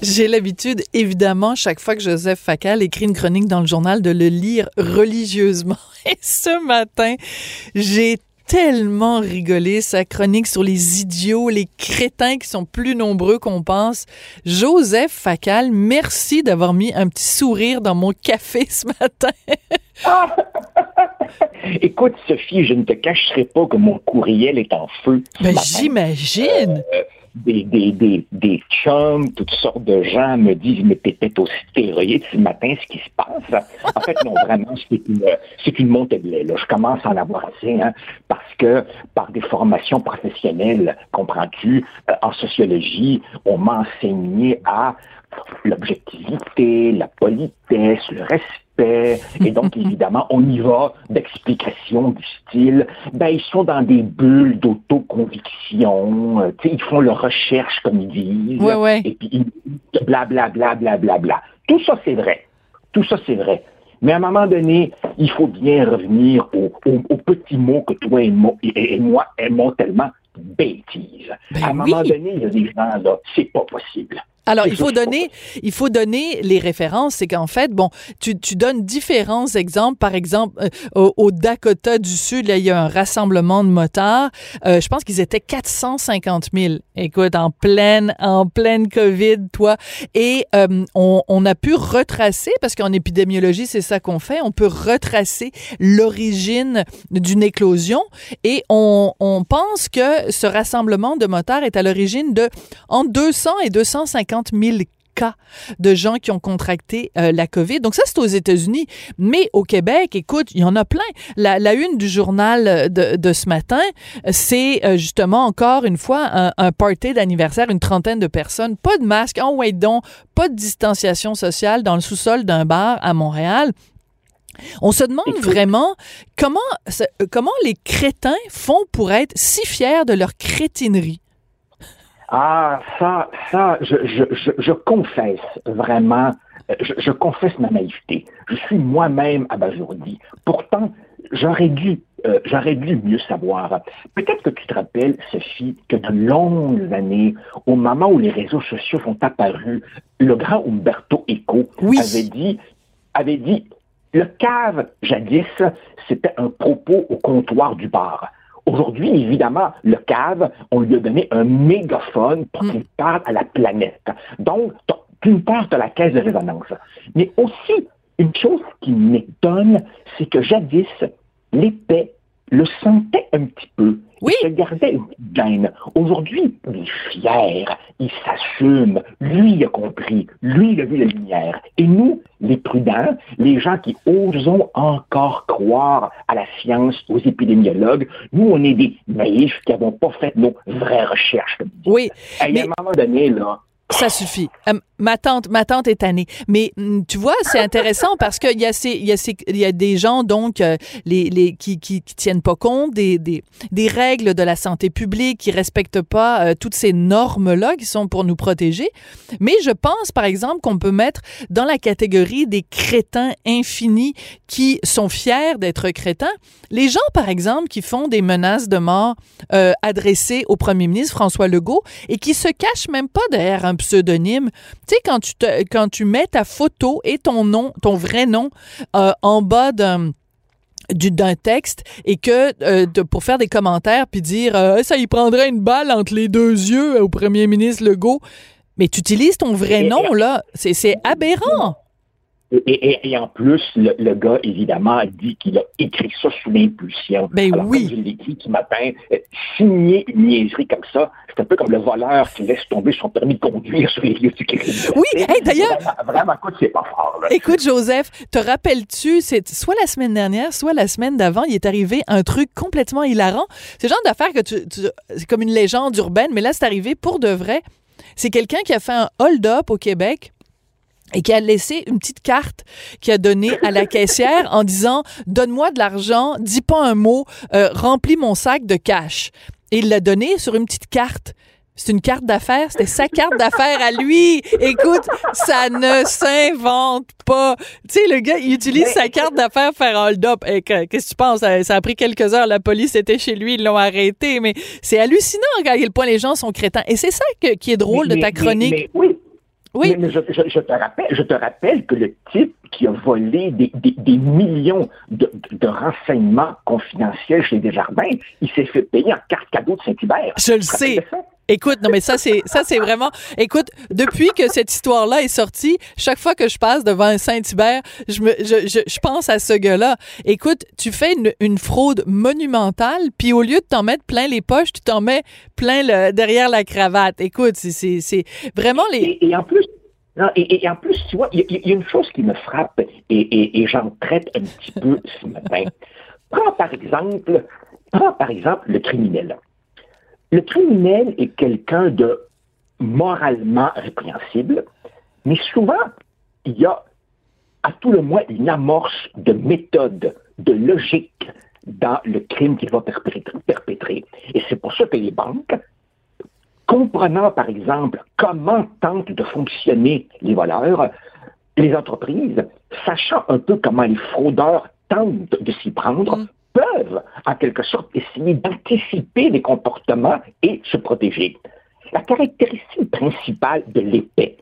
J'ai l'habitude, évidemment, chaque fois que Joseph Facal écrit une chronique dans le journal, de le lire religieusement. Et ce matin, j'ai tellement rigolé sa chronique sur les idiots, les crétins qui sont plus nombreux qu'on pense. Joseph Facal, merci d'avoir mis un petit sourire dans mon café ce matin. Écoute, Sophie, je ne te cacherai pas que mon courriel est en feu. Ben, j'imagine. Euh, des, des, des, des chums, toutes sortes de gens me disent Mais t'étais au stéroïde ce matin, ce qui se passe? En fait, non, vraiment, c'est une, c'est une montée de lait. Là. Je commence à en avoir assez, hein, parce que par des formations professionnelles, comprends-tu, euh, en sociologie, on m'a enseigné à l'objectivité, la politesse, le respect et donc, évidemment, on y va d'explications du style, ben, ils sont dans des bulles d'autoconviction, euh, ils font leur recherche, comme ils disent. Et puis, blablabla, bla, bla, Tout ça, c'est vrai. Tout ça, c'est vrai. Mais à un moment donné, il faut bien revenir aux, petits mots que toi et moi, et, moi aimons tellement bêtises. Ben à un moment donné, il y a des gens là, c'est pas possible. Alors, il faut donner, il faut donner les références. C'est qu'en fait, bon, tu, tu, donnes différents exemples. Par exemple, euh, au, Dakota du Sud, là, il y a un rassemblement de motards. Euh, je pense qu'ils étaient 450 000. Écoute, en pleine, en pleine COVID, toi. Et euh, on, on, a pu retracer, parce qu'en épidémiologie, c'est ça qu'on fait, on peut retracer l'origine d'une éclosion. Et on, on pense que ce rassemblement de motards est à l'origine de entre 200 et 250 000 cas de gens qui ont contracté euh, la COVID. Donc ça, c'est aux États-Unis. Mais au Québec, écoute, il y en a plein. La, une du journal de, ce matin, c'est euh, justement encore une fois un, un party d'anniversaire, une trentaine de personnes, pas de masque, en wait donc, pas de distanciation sociale dans le sous-sol d'un bar à Montréal. On se demande vraiment comment, comment les crétins font pour être si fiers de leur crétinerie. Ah, ça, ça, je, je, je, confesse vraiment, euh, je, confesse ma naïveté. Je suis moi-même abasourdi. Pourtant, j'aurais dû, euh, j'aurais dû mieux savoir. Peut-être que tu te rappelles, Sophie, que de longues années, au moment où les réseaux sociaux sont apparus, le grand Umberto Eco avait dit, avait dit, le cave, jadis, c'était un propos au comptoir du bar. Aujourd'hui, évidemment, le cave, on lui a donné un mégaphone pour mm. qu'il parle à la planète. Donc, d'une part, tu as la caisse de résonance. Mais aussi, une chose qui m'étonne, c'est que jadis, l'épée le sentait un petit peu. Oui. Il se gardait une petite gêne. Aujourd'hui, il est fier, il s'assume. Lui, il a compris. Lui, il a vu la lumière. Et nous, les prudents, les gens qui osons encore croire à la science, aux épidémiologues, nous, on est des naïfs qui n'avons pas fait nos vraies recherches. Oui. Et à un moment donné, là, ça suffit. Euh, ma tante, ma tante est tannée. Mais mm, tu vois, c'est intéressant parce qu'il y a ces, il y a ces, il y a des gens donc euh, les, les qui, qui, qui, tiennent pas compte des, des, des règles de la santé publique, qui respectent pas euh, toutes ces normes là qui sont pour nous protéger. Mais je pense par exemple qu'on peut mettre dans la catégorie des crétins infinis qui sont fiers d'être crétins, les gens par exemple qui font des menaces de mort adressées au premier ministre François Legault et qui se cachent même pas derrière un pseudonyme. Tu sais, quand tu, te, quand tu mets ta photo et ton nom, ton vrai nom, euh, en bas d'un d'un texte et que euh, pour faire des commentaires puis dire euh, ça y prendrait une balle entre les deux yeux au premier ministre Legault mais tu utilises ton vrai nom là c'est aberrant et, en plus, le, gars, évidemment, a dit qu'il a écrit ça sous l'impulsion. Ben Alors, oui. Comme je l'ai écrit ce matin, euh, signer une niaiserie comme ça, c'est un peu comme le voleur qui laisse tomber son permis de conduire sur les lieux du crime. Oui, d'ailleurs. Vraiment, écoute, c'est pas fort. Écoute, Joseph, te rappelles-tu, c'est soit la semaine dernière, soit la semaine d'avant, il est arrivé un truc complètement hilarant. C'est le genre d'affaire que tu, c'est comme une légende urbaine, mais là, c'est arrivé pour de vrai. C'est quelqu'un qui a fait un hold-up au Québec et qui a laissé une petite carte qui a donné à la caissière en disant donne-moi de l'argent, dis pas un mot, euh, remplis mon sac de cash. Et il l'a donné sur une petite carte. C'est une carte d'affaires, c'était sa carte d'affaires à lui. Écoute, ça ne s'invente pas. Tu sais, le gars, il utilise sa carte d'affaires pour faire hold-up. Qu'est-ce que tu penses? Ça, a pris quelques heures, la police était chez lui, ils l'ont arrêté. Mais c'est hallucinant à quel point les gens sont crétins. Et c'est ça qui est drôle de ta chronique. oui, Oui. Mais, je, te rappelle, je te rappelle que le type qui a volé des, millions de, renseignements confidentiels chez Desjardins, il s'est fait payer en carte cadeau de Saint-Hubert. Je le sais. Écoute, non mais ça c'est ça c'est vraiment. Écoute, depuis que cette histoire-là est sortie, chaque fois que je passe devant un Saint-Hubert, je me je, je, pense à ce gars-là. Écoute, tu fais une, fraude monumentale, puis au lieu de t'en mettre plein les poches, tu t'en mets plein le, derrière la cravate. Écoute, c'est c'est vraiment les. Et, en plus. Non, et, en plus, tu vois, il y, a une chose qui me frappe et, et j'en traite un petit peu ce matin. Prends par exemple, prends par exemple le criminel. Le criminel est quelqu'un de moralement répréhensible, mais souvent, il y a à tout le moins une amorce de méthode, de logique dans le crime qu'il va perpétrer. Et c'est pour ça que les banques, comprenant par exemple comment tentent de fonctionner les voleurs, les entreprises, sachant un peu comment les fraudeurs tentent de s'y prendre, mm peuvent, en quelque sorte, essayer d'anticiper les comportements et se protéger. La caractéristique principale de l'épée,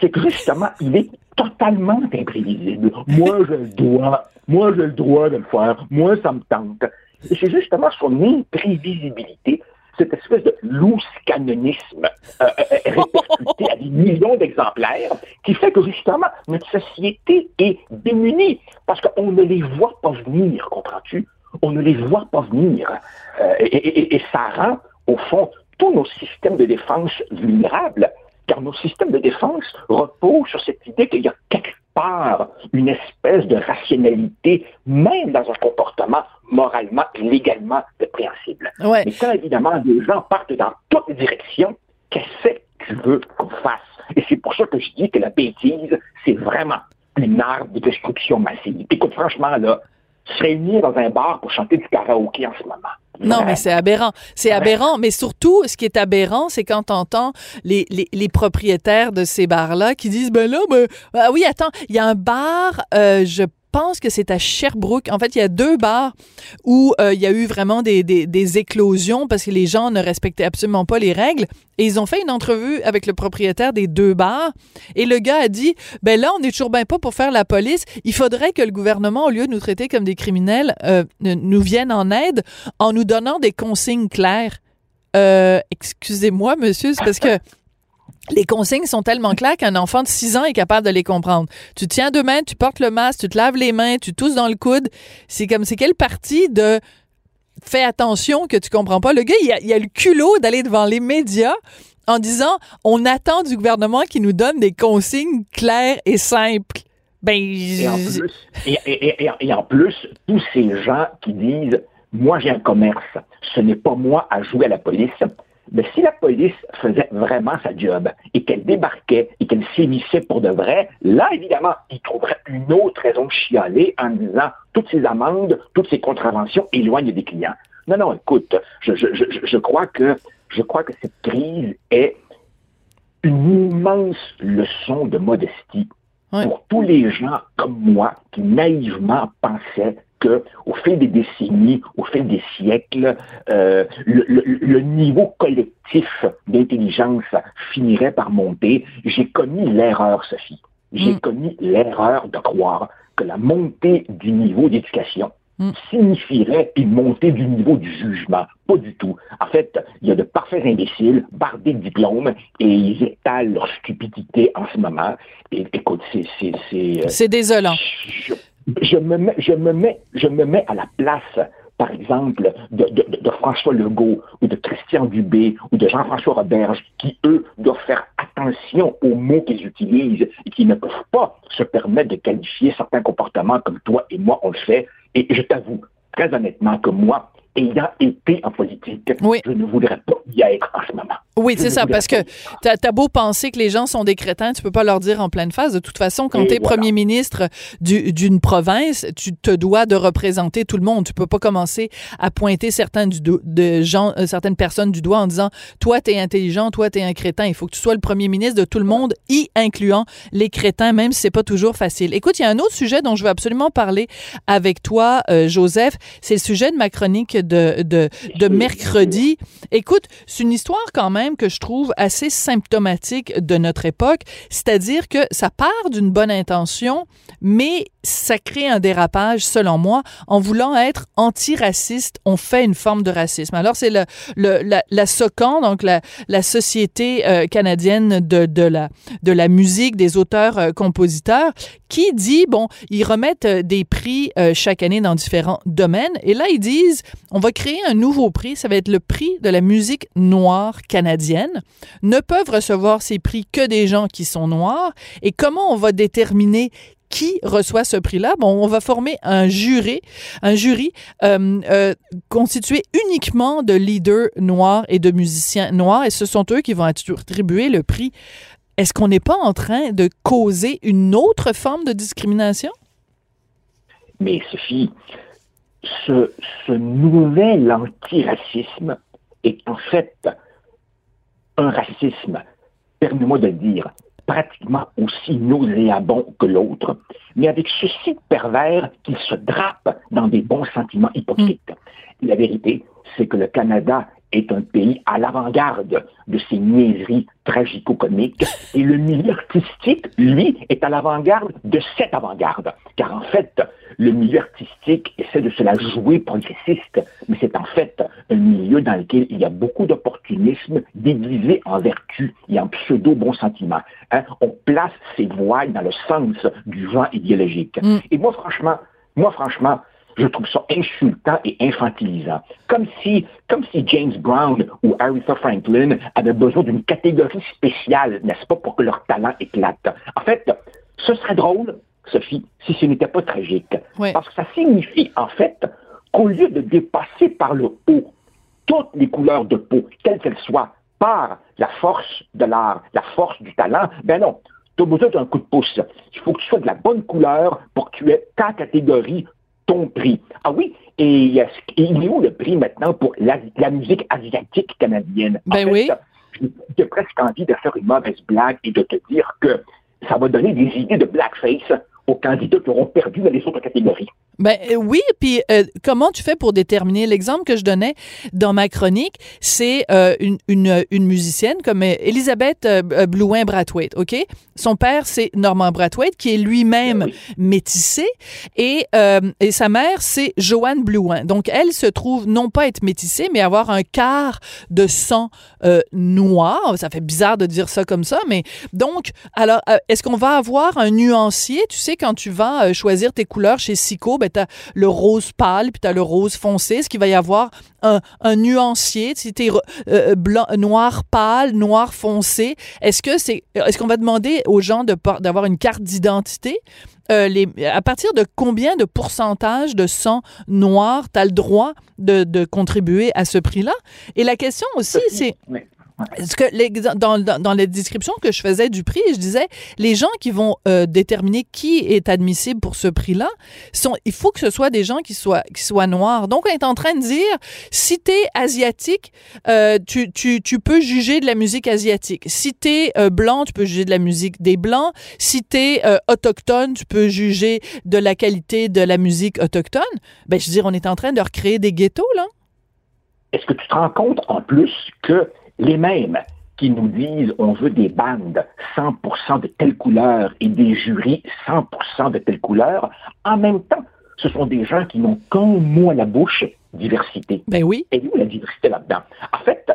c'est que justement, il est totalement imprévisible. Moi, je le dois. Moi, j'ai le droit de le faire. Moi, ça me tente. Et c'est justement son imprévisibilité, cette espèce de loose canonisme euh, euh, répercuté à des millions d'exemplaires, qui fait que justement, notre société est démunie parce qu'on ne les voit pas venir, comprends-tu? On ne les voit pas venir. Euh, et, ça rend, au fond, tous nos systèmes de défense vulnérables, car nos systèmes de défense reposent sur cette idée qu'il y a quelque part une espèce de rationalité, même dans un comportement moralement et légalement répréhensible. Mais quand, évidemment, des gens partent dans toutes les directions, qu'est-ce que tu veux qu'on fasse? Et c'est pour ça que je dis que la bêtise, c'est vraiment une arme de destruction massive. Écoute, franchement, là, dans un bar pour chanter du karaoké en ce moment. Non, mais c'est aberrant. C'est aberrant. Mais surtout, ce qui est aberrant, c'est quand t'entends les, les, les propriétaires de ces bars-là qui disent, ben là, ben, ah oui, attends, il y a un bar, euh, je pense que c'est à Sherbrooke. En fait, il y a deux bars où euh, il y a eu vraiment des, des, éclosions parce que les gens ne respectaient absolument pas les règles. Et ils ont fait une entrevue avec le propriétaire des deux bars. Et le gars a dit, ben là, on n'est toujours bien pas pour faire la police. Il faudrait que le gouvernement, au lieu de nous traiter comme des criminels, euh, nous vienne en aide en nous donnant des consignes claires. Euh, excusez-moi, monsieur, c'est parce que les consignes sont tellement claires qu'un enfant de 6 ans est capable de les comprendre. Tu tiens deux mains, tu portes le masque, tu te laves les mains, tu tousses dans le coude. C'est comme, c'est quelle partie de fais attention que tu comprends pas? Le gars, il a, il a le culot d'aller devant les médias en disant on attend du gouvernement qui nous donne des consignes claires et simples. Ben, et, en plus, et en plus, tous ces gens qui disent moi j'ai un commerce, ce n'est pas moi à jouer à la police, mais si la police faisait vraiment sa job et qu'elle débarquait et qu'elle sévissait pour de vrai, là, évidemment, il trouverait une autre raison de chialer en disant toutes ces amendes, toutes ces contraventions éloignent des clients. Non, non, écoute, je, je, je, je crois que je crois que cette crise est une immense leçon de modestie pour tous les gens comme moi qui naïvement pensaient au fil des décennies, au fil des siècles, euh, le, niveau collectif d'intelligence finirait par monter. J'ai commis l'erreur, Sophie. J'ai mm. commis l'erreur de croire que la montée du niveau d'éducation mm. signifierait une montée du niveau du jugement. Pas du tout. En fait, il y a de parfaits imbéciles, bardés de diplômes, et ils étalent leur stupidité en ce moment. Et, écoute, c'est... C'est euh, désolant je me mets, je me mets, je me mets à la place, par exemple, de, de, François Legault ou de Christian Dubé ou de Jean-François Roberge, qui, eux, doivent faire attention aux mots qu'ils utilisent et qui ne peuvent pas se permettre de qualifier certains comportements comme toi et moi on le fait. Et je t'avoue, très honnêtement, que moi, ayant été en politique, je ne voudrais pas y être en ce moment. Oui, c'est ça, parce que tu as, beau penser que les gens sont des crétins, tu peux pas leur dire en pleine face. De toute façon, quand tu es premier ministre d'une province, tu te dois de représenter tout le monde. Tu peux pas commencer à pointer certains du de gens, euh, certaines personnes du doigt en disant toi tu es intelligent, toi tu es un crétin. Il faut que tu sois le premier ministre de tout le monde, y incluant les crétins, même si c'est pas toujours facile. Écoute, il y a un autre sujet dont je veux absolument parler avec toi, euh, Joseph. C'est le sujet de ma chronique de, de, de mercredi. Écoute, c'est une histoire quand même que je trouve assez symptomatique de notre époque, c'est-à-dire que ça part d'une bonne intention, mais ça crée un dérapage, selon moi, en voulant être antiraciste, on fait une forme de racisme. Alors, c'est le, la, la SOCAN, donc la, Société euh, canadienne de, de, la, de la musique, des auteurs-compositeurs, euh, qui dit, bon, ils remettent euh, des prix chaque année dans différents domaines, et là, ils disent, on va créer un nouveau prix, ça va être le prix de la musique noire canadienne. Ne peuvent recevoir ces prix que des gens qui sont noirs, et comment on va déterminer qui reçoit ce prix-là? Bon, on va former un jury, un jury euh, euh, constitué uniquement de leaders noirs et de musiciens noirs, et ce sont eux qui vont attribuer le prix. Est-ce qu'on n'est pas en train de causer une autre forme de discrimination? Mais Sophie, ce, ce nouvel antiracisme est en fait un racisme, permets-moi de le dire, pratiquement aussi nauséabond que l'autre, mais avec ceci pervers qu'il se drape dans des bons sentiments hypocrites. La vérité, c'est que le Canada est un pays à l'avant-garde de ces niaiseries tragico-comiques et le milieu artistique, lui, est à l'avant-garde de cette avant-garde. Car en fait, le milieu artistique essaie de se la jouer progressiste, mais c'est en fait un milieu dans lequel il y a beaucoup d'opportunisme déguisé en vertu et en pseudo-bon sentiment. Hein? On place ses voiles dans le sens du vent idéologique. Mm. Et moi, franchement, moi, franchement, je trouve ça insultant et infantilisant. Comme si, comme si James Brown ou Aretha Franklin avaient besoin d'une catégorie spéciale, n'est-ce pas, pour que leur talent éclate. En fait, ce serait drôle, Sophie, si ce n'était pas tragique. Parce que ça signifie, en fait, qu'au lieu de dépasser par le haut toutes les couleurs de peau, quelles qu'elles soient, par la force de l'art, la force du talent, ben non, tu as besoin d'un coup de pouce. Il faut que tu sois de la bonne couleur pour que tu aies ta catégorie ton prix. Ah oui, et il est où le prix maintenant pour la, musique asiatique canadienne? Ben oui. J'ai presque envie de faire une mauvaise blague et de te dire que ça va donner des idées de blackface aux candidats qui auront perdu dans les autres catégories. Ben euh, oui, puis euh, comment tu fais pour déterminer? L'exemple que je donnais dans ma chronique, c'est euh, une, une, une, musicienne comme Elisabeth Blouin Brathwaite, OK? Son père c'est Normand Brathwaite qui est lui-même ben métissé et et sa mère c'est Joanne Blouin. Donc elle se trouve non pas être métissée mais avoir un quart de sang noir, ça fait bizarre de dire ça comme ça mais donc alors est-ce qu'on va avoir un nuancier, tu sais quand tu vas choisir tes couleurs chez Sico ben, tu as le rose pâle, puis tu as le rose foncé. Est-ce qu'il va y avoir un, un nuancier, si tu es blanc, noir pâle, noir foncé? Est-ce que c'est, est-ce qu'on va demander aux gens de, d'avoir une carte d'identité? Euh, les, à partir de combien de pourcentage de sang noir tu as le droit de, de, contribuer à ce prix-là? Et la question aussi, c'est... Parce que dans, dans, dans, les descriptions que je faisais du prix, je disais, les gens qui vont euh, déterminer qui est admissible pour ce prix-là, il faut que ce soit des gens qui soient, noirs. Donc, on est en train de dire, si tu es asiatique, euh, tu, peux juger de la musique asiatique. Si tu es euh, blanc, tu peux juger de la musique des blancs. Si tu es euh, autochtone, tu peux juger de la qualité de la musique autochtone. Ben, je veux dire, on est en train de recréer des ghettos, là. Est-ce que tu te rends compte, en plus, que les mêmes qui nous disent on veut des bandes 100% de telle couleur et des jurys 100% de telle couleur, en même temps, ce sont des gens qui n'ont qu'un mot à la bouche, diversité. Ben oui. Et où la diversité là-dedans? En fait,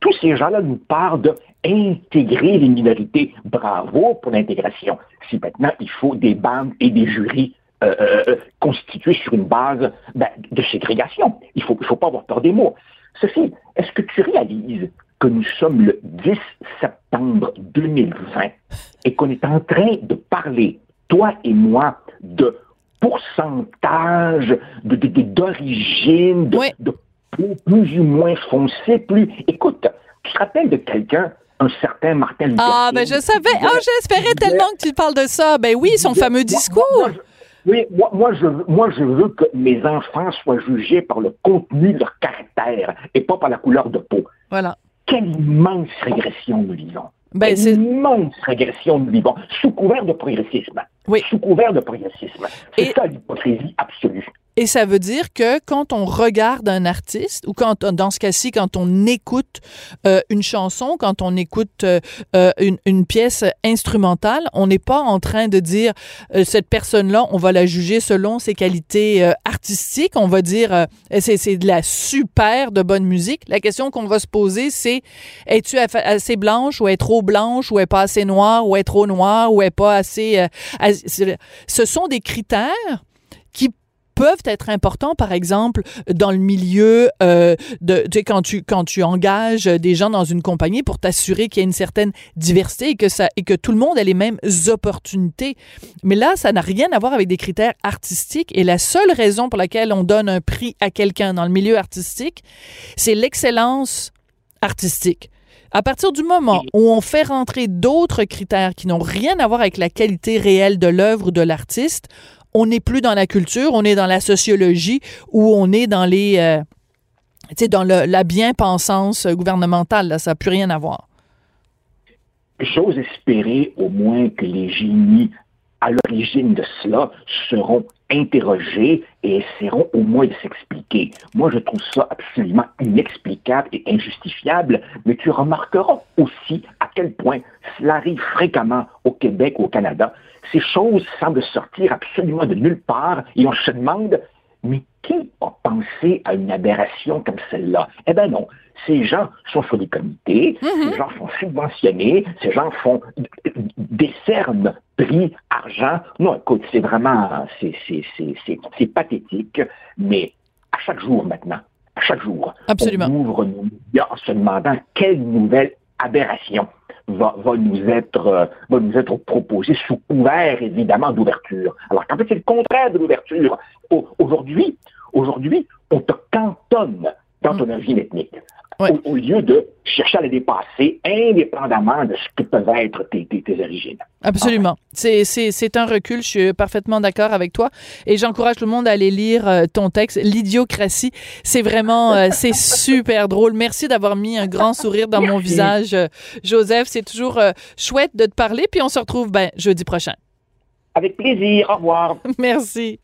tous ces gens-là nous parlent d'intégrer les minorités. Bravo pour l'intégration. Si maintenant il faut des bandes et des jurys euh, euh, euh, constitués sur une base ben, de ségrégation. Il ne faut, il faut pas avoir peur des mots. Ceci, est-ce que tu réalises que nous sommes le 10 septembre 2020 et qu'on est en train de parler, toi et moi, de pourcentage d'origine, de, de, plus ou moins foncé, plus... Écoute, tu te rappelles de quelqu'un un certain Martin Luther Ah, ben je savais. Ah, j'espérais tellement que tu parles de ça. Ben oui, son fameux discours. oui, moi, moi, je, moi, je veux que mes enfants soient jugés par le contenu de leur caractère et pas par la couleur de peau. Voilà quelle immense régression nous vivons. Ben, quelle immense régression nous vivons, sous couvert de progressisme. Oui. Sous couvert de progressisme. C'est ça l'hypocrisie absolue. Et ça veut dire que quand on regarde un artiste, ou quand, dans ce cas-ci, quand on écoute euh, une chanson, quand on écoute euh, euh, une, une, pièce instrumentale, on n'est pas en train de dire cette personne-là, on va la juger selon ses qualités artistiques. On va dire c'est de la super de bonne musique. La question qu'on va se poser, c'est es-tu assez blanche ou est trop blanche ou est pas assez noire ou est trop noire ou est pas assez ce sont des critères peuvent être importants, par exemple, dans le milieu euh, de, tu sais, quand tu quand tu engages des gens dans une compagnie pour t'assurer qu'il y a une certaine diversité et que ça et que tout le monde ait les mêmes opportunités. Mais là, ça n'a rien à voir avec des critères artistiques et la seule raison pour laquelle on donne un prix à quelqu'un dans le milieu artistique, c'est l'excellence artistique. À partir du moment où on fait rentrer d'autres critères qui n'ont rien à voir avec la qualité réelle de l'œuvre ou de l'artiste, on n'est plus dans la culture, on est dans la sociologie ou on est dans les euh, dans la bien-pensance gouvernementale. Là, ça n'a plus rien à voir. J'ose espérer au moins que les génies à l'origine de cela seront interrogés et essaieront au moins de s'expliquer. Moi, je trouve ça absolument inexplicable et injustifiable, mais tu remarqueras aussi à quel point cela arrive fréquemment au Québec ou au Canada. Ces choses semblent sortir absolument de nulle part et on se demande, mais qui a pensé à une aberration comme celle-là? Eh bien non, ces gens sont sur des comités, mm-hmm. ces gens sont subventionnés, ces gens font décernent prix, argent. Non, écoute, c'est vraiment, c'est pathétique, mais à chaque jour maintenant, à chaque jour, Absolument. on ouvre nos médias en se demandant quelle nouvelle aberration va, nous être euh, va proposée sous couvert évidemment d'ouverture. Alors qu'en fait c'est le contraire de l'ouverture? Aujourd'hui, aujourd'hui, on te cantonne dans ton origine ethnique au, lieu de chercher à les dépasser indépendamment de ce que peuvent être tes, origines. Absolument. C'est un recul, je suis parfaitement d'accord avec toi. Et j'encourage tout le monde à aller lire euh, ton texte, L'idiocratie. C'est vraiment, euh, c'est super drôle. Merci d'avoir mis un grand sourire dans mon visage, euh, Joseph. C'est toujours chouette de te parler. Puis on se retrouve ben, jeudi prochain. Avec plaisir. Au revoir. Merci.